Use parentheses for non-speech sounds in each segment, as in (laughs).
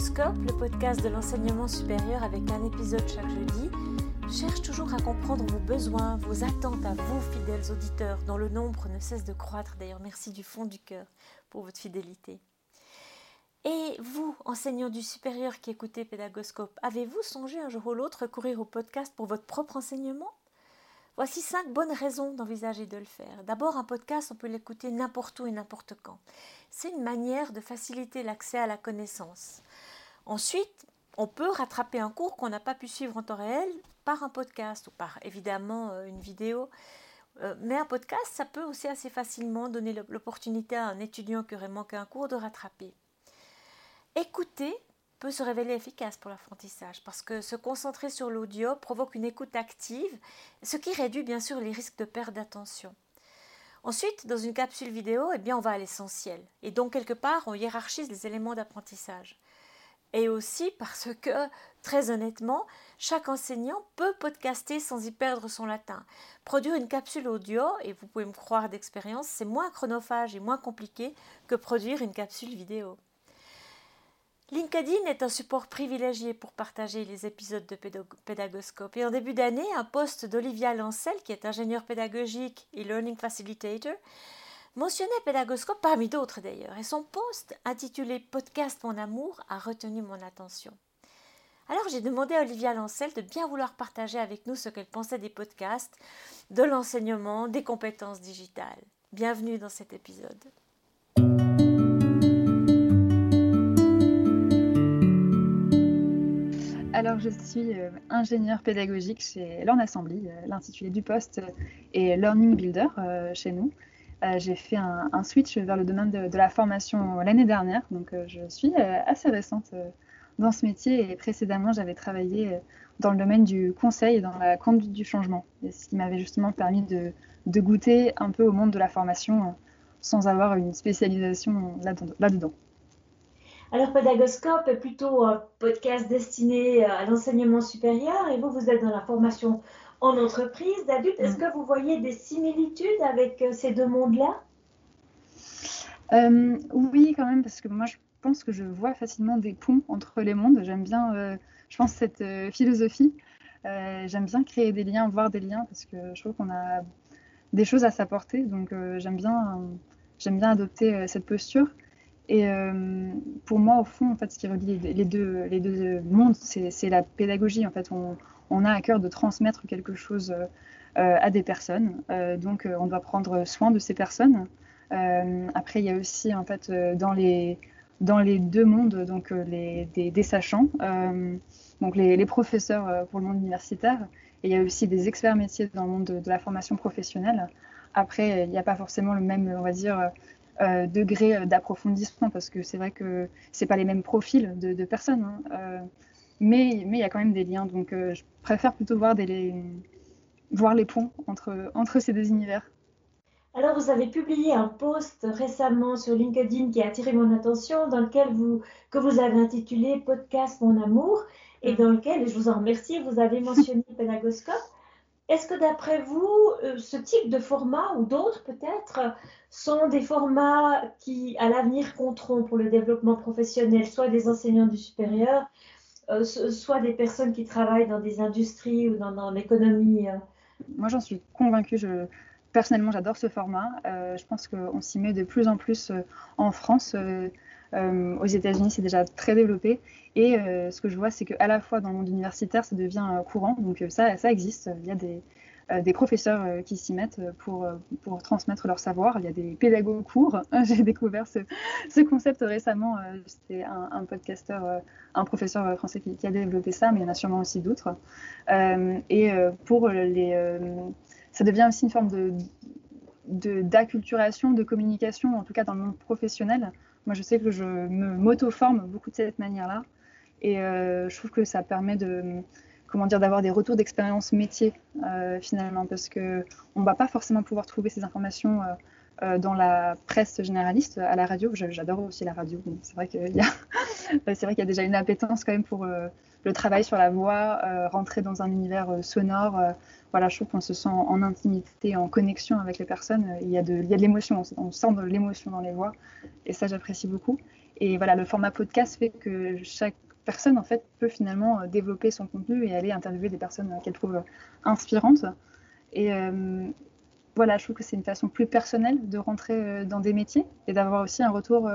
Pédagoscope, le podcast de l'enseignement supérieur avec un épisode chaque jeudi, cherche toujours à comprendre vos besoins, vos attentes à vous, fidèles auditeurs, dont le nombre ne cesse de croître. D'ailleurs, merci du fond du cœur pour votre fidélité. Et vous, enseignants du supérieur qui écoutez Pédagoscope, avez-vous songé un jour ou l'autre recourir au podcast pour votre propre enseignement? Voici cinq bonnes raisons d'envisager de le faire. D'abord, un podcast, on peut l'écouter n'importe où et n'importe quand. C'est une manière de faciliter l'accès à la connaissance. Ensuite, on peut rattraper un cours qu'on n'a pas pu suivre en temps réel par un podcast ou par évidemment euh, une vidéo. Euh, mais un podcast, ça peut aussi assez facilement donner l'opportunité à un étudiant qui aurait manqué un cours de rattraper. Écouter peut se révéler efficace pour l'apprentissage parce que se concentrer sur l'audio provoque une écoute active, ce qui réduit bien sûr les risques de perte d'attention. Ensuite, dans une capsule vidéo, eh bien, on va à l'essentiel et donc quelque part on hiérarchise les éléments d'apprentissage. Et aussi parce que, très honnêtement, chaque enseignant peut podcaster sans y perdre son latin. Produire une capsule audio, et vous pouvez me croire d'expérience, c'est moins chronophage et moins compliqué que produire une capsule vidéo. LinkedIn est un support privilégié pour partager les épisodes de Pédagoscope. Et en début d'année, un post d'Olivia Lancel, qui est ingénieure pédagogique et learning facilitator, mentionnait Pédagoscope parmi d'autres d'ailleurs. Et son post intitulé Podcast Mon amour a retenu mon attention. Alors j'ai demandé à Olivia Lancel de bien vouloir partager avec nous ce qu'elle pensait des podcasts, de l'enseignement, des compétences digitales. Bienvenue dans cet épisode. Alors, je suis euh, ingénieure pédagogique chez Learn Assembly. Euh, l'intitulé du poste est Learning Builder euh, chez nous. J'ai fait un, switch vers le domaine de, la formation l'année dernière, donc je suis assez récente dans ce métier. Et précédemment j'avais travaillé dans le domaine du conseil et dans la conduite du changement, ce qui m'avait justement permis de, goûter un peu au monde de la formation sans avoir une spécialisation là-dedans. Alors, Pédagoscope est plutôt un podcast destiné euh, à l'enseignement supérieur. Et vous, vous êtes dans la formation en entreprise d'adulte. Est-ce mm. que vous voyez des similitudes avec euh, ces deux mondes-là? Euh, Oui, quand même, parce que moi, je pense que je vois facilement des ponts entre les mondes. J'aime bien, je pense, cette philosophie. j'aime bien créer des liens, voir des liens, parce que je trouve qu'on a des choses à s'apporter. Donc, j'aime bien, j'aime bien adopter cette posture. Et euh, pour moi, au fond, en fait, ce qui relie les deux, les deux mondes, c'est la pédagogie. En fait, on, on, a à cœur de transmettre quelque chose euh, à des personnes. Euh, donc, on doit prendre soin de ces personnes. après, il y a aussi, en fait, dans les, dans les deux mondes, donc les, des, sachants, donc les, professeurs pour le monde universitaire, et il y a aussi des experts métiers dans le monde de, la formation professionnelle. Après, il n'y a pas forcément le même, on va dire, euh, degré euh, d'approfondissement parce que c'est vrai que c'est pas les mêmes profils de, personnes. Hein. Euh, mais mais il y a quand même des liens. Donc je préfère plutôt voir, des, les, voir les ponts entre, entre ces deux univers. Alors, vous avez publié un post récemment sur LinkedIn qui a attiré mon attention, dans lequel vous, que vous avez intitulé Podcast Mon Amour, et dans lequel, et je vous en remercie, vous avez mentionné (laughs) Pédagoscope. Est-ce que d'après vous, euh, ce type de format ou d'autres peut-être sont des formats qui, à l'avenir, compteront pour le développement professionnel, soit des enseignants du supérieur, euh, soit des personnes qui travaillent dans des industries ou dans, l'économie euh? Moi, j'en suis convaincue. Je, personnellement, j'adore ce format. je pense qu'on s'y met de plus en plus en France. Euh, aux États-Unis, c'est déjà très développé. Et euh, ce que je vois, c'est qu'à la fois dans le monde universitaire, ça devient euh, courant. Donc ça, ça existe. Il y a des, des professeurs qui s'y mettent pour, pour transmettre leur savoir. Il y a des pédagogues cours. (laughs) J'ai découvert ce, ce, concept récemment. C'était un, podcasteur, un professeur français qui, a développé ça, mais il y en a sûrement aussi d'autres. et pour les, ça devient aussi une forme de d'acculturation, de, communication, en tout cas dans le monde professionnel, moi, je sais que je me m'auto-forme beaucoup de cette manière-là. Et euh, je trouve que ça permet de, comment dire, d'avoir des retours d'expérience métier, euh, finalement, parce qu'on ne va pas forcément pouvoir trouver ces informations euh, dans la presse généraliste, à la radio. J'adore aussi la radio. C'est vrai qu'il y, a (laughs) c'est vrai qu'il y a déjà une appétence quand même pour le travail sur la voix, rentrer dans un univers sonore voilà, je trouve qu'on se sent en intimité, en connexion avec les personnes. Il y a de, il y a de l'émotion, on sent de l'émotion dans les voix, et ça j'apprécie beaucoup. Et voilà, le format podcast fait que chaque personne en fait peut finalement développer son contenu et aller interviewer des personnes qu'elle trouve inspirantes. Et voilà, je trouve que c'est une façon plus personnelle de rentrer dans des métiers et d'avoir aussi un retour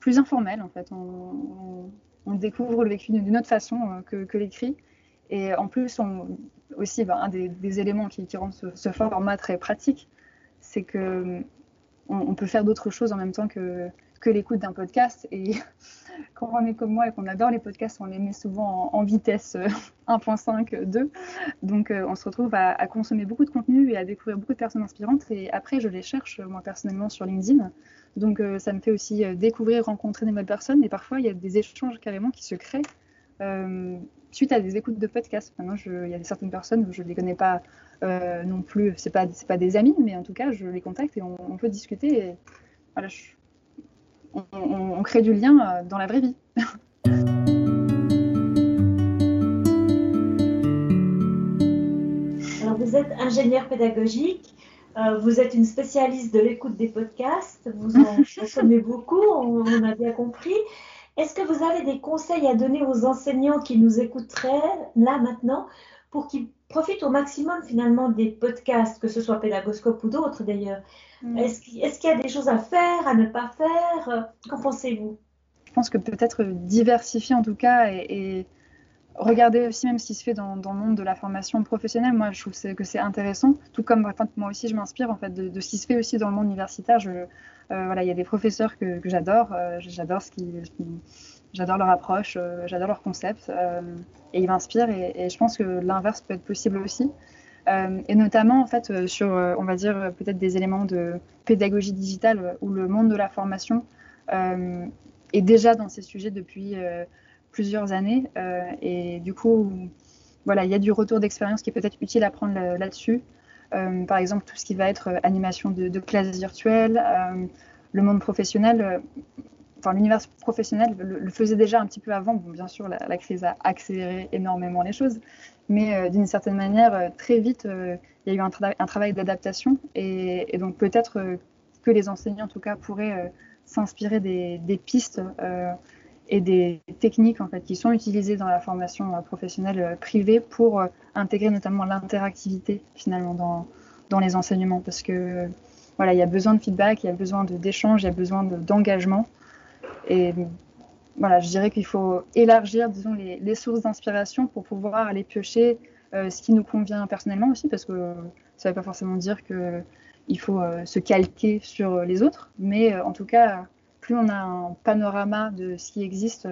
plus informel en fait. On, découvre le vécu d'une autre façon que l'écrit et en plus, on, aussi, bah, un des, éléments qui, rendent ce, format très pratique, c'est que on, peut faire d'autres choses en même temps que, que l'écoute d'un podcast. Et (laughs) quand on est comme moi et qu'on adore les podcasts, on les met souvent en, vitesse 1.5, euh, 2. Donc euh, on se retrouve à, consommer beaucoup de contenu et à découvrir beaucoup de personnes inspirantes. Et après, je les cherche, moi personnellement, sur LinkedIn. Donc euh, ça me fait aussi découvrir, rencontrer des nouvelles personnes. Et parfois, il y a des échanges carrément qui se créent suite à des écoutes de podcasts. Maintenant, il y a certaines personnes où je ne les connais pas euh, non plus, ce n'est pas, pas des amis, mais en tout cas, je les contacte et on, peut discuter. Voilà, on, crée du lien euh, dans la vraie vie. (laughs) Alors, vous êtes ingénieur pédagogique. Euh, vous êtes une spécialiste de l'écoute des podcasts, vous en (laughs) consommez beaucoup, on, on a bien compris. Est-ce que vous avez des conseils à donner aux enseignants qui nous écouteraient là maintenant pour qu'ils profitent au maximum finalement des podcasts, que ce soit Pédagoscope ou d'autres d'ailleurs mm. Est-ce qu'il y a des choses à faire, à ne pas faire? Qu'en pensez-vous? Je pense que peut-être diversifier en tout cas et, regarder aussi même ce qui se fait dans, le monde de la formation professionnelle. Moi, je trouve que c'est intéressant, tout comme moi aussi je m'inspire en fait de, ce qui se fait aussi dans le monde universitaire. Je, euh, voilà, il y a des professeurs que, j'adore. Euh, j'adore ce qui, j'adore leur approche, euh, j'adore leur concept et ils m'inspirent. Et, je pense que l'inverse peut être possible aussi. et notamment en fait sur, on va dire peut-être des éléments de pédagogie digitale où le monde de la formation est déjà dans ces sujets depuis plusieurs années. et du coup, voilà, il y a du retour d'expérience qui est peut-être utile à prendre là-dessus. Euh, par exemple, tout ce qui va être euh, animation de, classes virtuelles, euh, le monde professionnel l'univers professionnel le, faisait déjà un petit peu avant. Bon, bien sûr, la, crise a accéléré énormément les choses, mais d'une certaine manière, très vite, il y a eu un, travail d'adaptation, et, donc peut-être que les enseignants, en tout cas, pourraient s'inspirer des, pistes et des techniques en fait qui sont utilisées dans la formation euh, professionnelle euh, privée pour euh, intégrer notamment l'interactivité finalement dans, dans les enseignements. Parce que voilà il y a besoin de feedback, il y a besoin d'échange, il y a besoin d'engagement et voilà je dirais qu'il faut élargir disons les, sources d'inspiration pour pouvoir aller piocher ce qui nous convient personnellement aussi parce que ça ne veut pas forcément dire que il faut se calquer sur les autres mais en tout cas plus on a un panorama de ce qui existe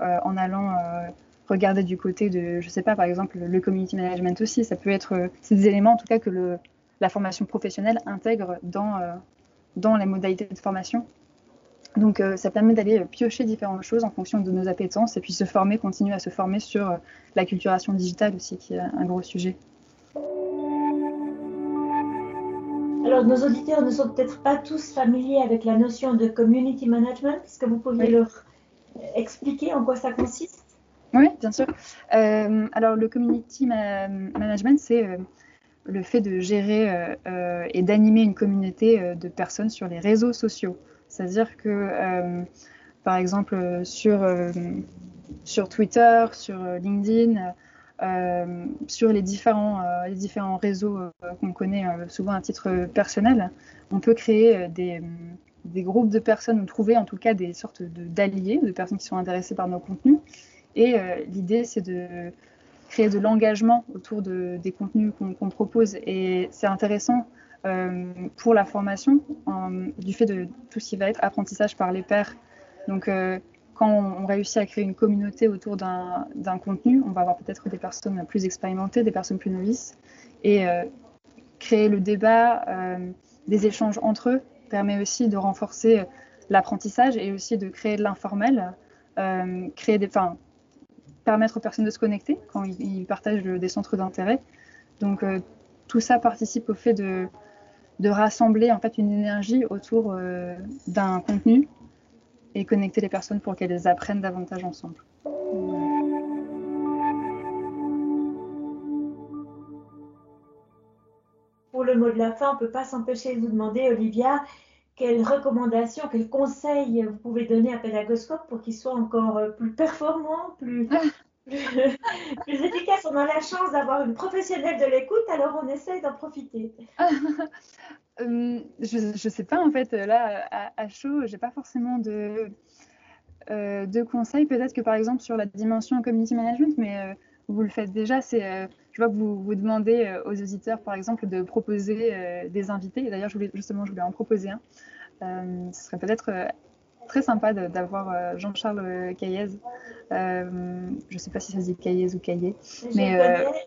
euh, en allant euh, regarder du côté de, je sais pas, par exemple, le community management aussi. Ça peut être, euh, c'est des éléments en tout cas que la formation professionnelle intègre dans, dans les modalités de formation. Donc ça permet d'aller piocher différentes choses en fonction de nos appétences et puis se former, continuer à se former sur la culturation digitale aussi, qui est un gros sujet. Alors, nos auditeurs ne sont peut-être pas tous familiers avec la notion de community management. Est-ce que vous pourriez leur expliquer en quoi ça consiste? Oui, bien sûr. Euh, alors, le community management, c'est euh, le fait de gérer euh, et d'animer une communauté de personnes sur les réseaux sociaux. C'est-à-dire que, par exemple, sur, sur Twitter, sur LinkedIn, euh, sur les différents, euh, les différents réseaux euh, qu'on connaît souvent à titre personnel, on peut créer des, des, groupes de personnes ou trouver en tout cas des sortes d'alliés, de, personnes qui sont intéressées par nos contenus. Et l'idée, c'est de créer de l'engagement autour de, des contenus qu'on propose. Et c'est intéressant pour la formation du fait de tout ce qui va être apprentissage par les pairs. Donc, quand on, réussit à créer une communauté autour d'un contenu, on va avoir peut-être des personnes plus expérimentées, des personnes plus novices. Et euh, créer le débat, euh, des échanges entre eux, permet aussi de renforcer l'apprentissage et aussi de créer de l'informel, euh, créer des, permettre aux personnes de se connecter quand ils, partagent des centres d'intérêt. Donc tout ça participe au fait de, rassembler en fait une énergie autour d'un contenu et connecter les personnes pour qu'elles apprennent davantage ensemble. Pour le mot de la fin, on ne peut pas s'empêcher de vous demander, Olivia, quelles recommandations, quels conseils vous pouvez donner à Pédagoscope pour qu'il soit encore euh, plus performant, (laughs) plus, plus, efficace On a la chance d'avoir une professionnelle de l'écoute, alors on essaye d'en profiter. (laughs) Euh, je ne sais pas, en fait, là, à, à chaud, j'ai pas forcément de, euh, de conseils. Peut-être que, par exemple, sur la dimension community management, mais vous le faites déjà, c'est je vois que vous, vous demandez euh, aux auditeurs, par exemple, de proposer euh, des invités. D'ailleurs, justement, je voulais en proposer un. Euh, ce serait peut-être très sympa d'avoir Jean-Charles Caillez. je ne sais pas si ça se dit Caillez ou Caillé. Mais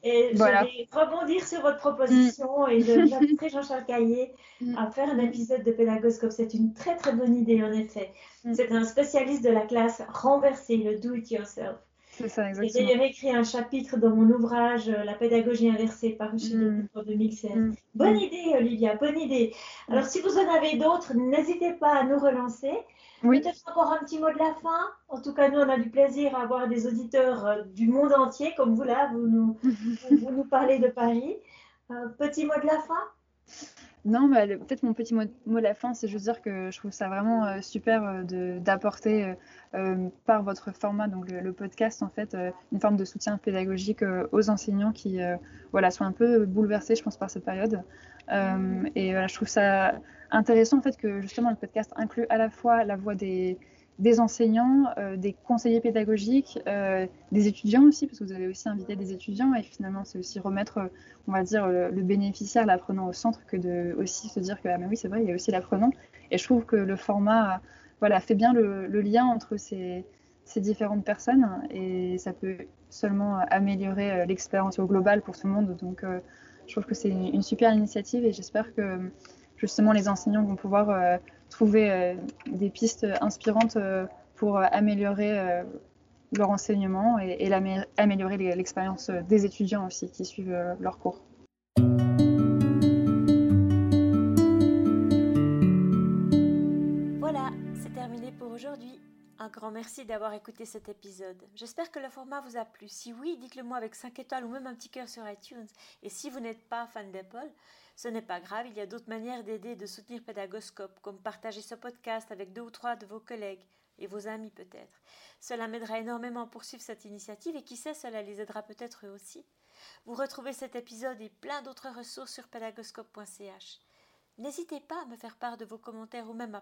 et voilà. je vais rebondir sur votre proposition mm. et j'inviterai (laughs) Jean-Charles Caillé mm. à faire un épisode de Pédagoscope. C'est une très très bonne idée en effet. Mm. C'est un spécialiste de la classe renversée, le J'ai d'ailleurs écrit un chapitre dans mon ouvrage euh, La pédagogie inversée paru chez mm. en 2016. Mm. Bonne mm. idée, Olivia, bonne idée. Alors, si vous en avez d'autres, n'hésitez pas à nous relancer. Oui. Peut-être encore un petit mot de la fin. En tout cas, nous, on a du plaisir à avoir des auditeurs euh, du monde entier, comme vous là, vous nous, (laughs) vous nous parlez de Paris. Euh, petit mot de la fin non, bah, peut-être mon petit mot, mot, de la fin, c'est juste dire que je trouve ça vraiment euh, super euh, d'apporter euh, par votre format, donc le, podcast, en fait, une forme de soutien pédagogique aux enseignants qui voilà, sont un peu bouleversés, je pense, par cette période. et voilà, je trouve ça intéressant, en fait, que justement le podcast inclut à la fois la voix des, des enseignants, euh, des conseillers pédagogiques, euh, des étudiants aussi, parce que vous avez aussi invité des étudiants, et finalement c'est aussi remettre, on va dire, le, bénéficiaire, l'apprenant au centre, que de aussi se dire que, ah mais oui c'est vrai, il y a aussi l'apprenant, et je trouve que le format voilà, fait bien le, lien entre ces, différentes personnes, et ça peut seulement améliorer euh, l'expérience au global pour tout le monde, donc je trouve que c'est une, une, super initiative, et j'espère que justement les enseignants vont pouvoir trouver euh, des pistes inspirantes euh, pour améliorer euh, leur enseignement et, et améliorer l'expérience des étudiants aussi qui suivent leurs cours. Voilà, c'est terminé pour aujourd'hui. Un grand merci d'avoir écouté cet épisode. J'espère que le format vous a plu. Si oui, dites-le moi avec 5 étoiles ou même un petit cœur sur iTunes. Et si vous n'êtes pas fan d'Apple, ce n'est pas grave, il y a d'autres manières d'aider et de soutenir Pédagoscope, comme partager ce podcast avec deux ou trois de vos collègues et vos amis peut-être. Cela m'aidera énormément à poursuivre cette initiative et qui sait, cela les aidera peut-être eux aussi. Vous retrouvez cet épisode et plein d'autres ressources sur pédagoscope.ch. N'hésitez pas à me faire part de vos commentaires ou même à